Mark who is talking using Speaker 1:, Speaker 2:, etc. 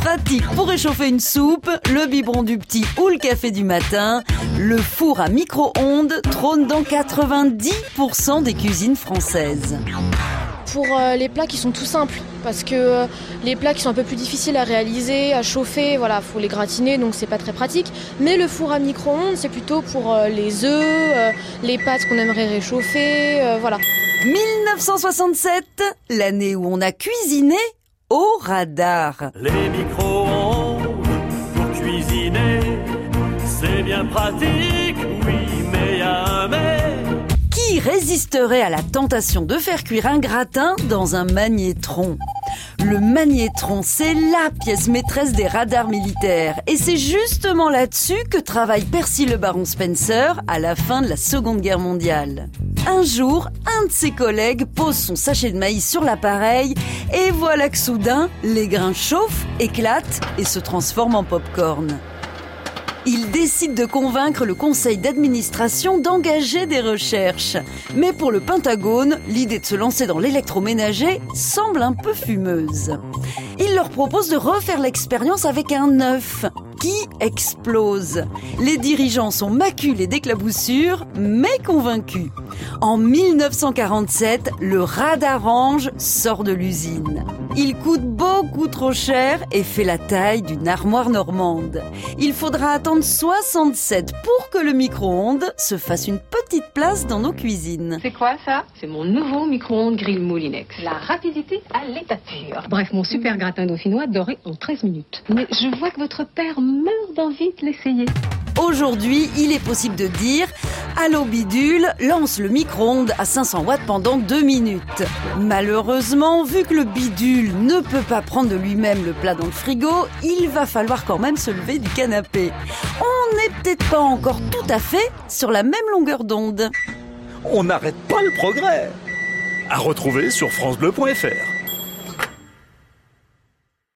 Speaker 1: Pratique pour réchauffer une soupe, le biberon du petit ou le café du matin, le four à micro-ondes trône dans 90% des cuisines françaises.
Speaker 2: Pour euh, les plats qui sont tout simples, parce que euh, les plats qui sont un peu plus difficiles à réaliser, à chauffer, voilà, faut les gratiner, donc c'est pas très pratique. Mais le four à micro-ondes, c'est plutôt pour euh, les œufs, les pâtes qu'on aimerait réchauffer, voilà.
Speaker 1: 1967, l'année où on a cuisiné au radar.
Speaker 3: Les micro-ondes pour cuisiner, c'est bien pratique, oui, mais y a un mais.
Speaker 1: Qui résisterait à la tentation de faire cuire un gratin dans un magnétron? Le magnétron, c'est la pièce maîtresse des radars militaires. Et c'est justement là-dessus que travaille Percy le baron Spencer à la fin de la Seconde Guerre mondiale. Un jour, un de ses collègues pose son sachet de maïs sur l'appareil et voilà que soudain, les grains chauffent, éclatent et se transforment en pop-corn il décide de convaincre le conseil d'administration d'engager des recherches. Mais pour le Pentagone, l'idée de se lancer dans l'électroménager semble un peu fumeuse. Il leur propose de refaire l'expérience avec un œuf qui explose. Les dirigeants sont maculés d'éclaboussures, mais convaincus. En 1947, le Radarange sort de l'usine. Il coûte beaucoup trop cher et fait la taille d'une armoire normande. Il faudra attendre 67 pour que le micro-ondes se fasse une petite place dans nos cuisines.
Speaker 4: C'est quoi ça? C'est mon nouveau micro-ondes grill Moulinex. La rapidité à l'état pur. Bref, mon super gratin dauphinois doré en 13 minutes. Mais je vois que votre père meurt d'envie de l'essayer.
Speaker 1: Aujourd'hui, il est possible de dire Allo bidule, lance le micro-ondes à 500 watts pendant 2 minutes. Malheureusement, vu que le bidule ne peut pas prendre de lui-même le plat dans le frigo, il va falloir quand même se lever du canapé. On n'est peut-être pas encore tout à fait sur la même longueur d'onde.
Speaker 5: On n'arrête pas le progrès. À retrouver sur francebleu.fr.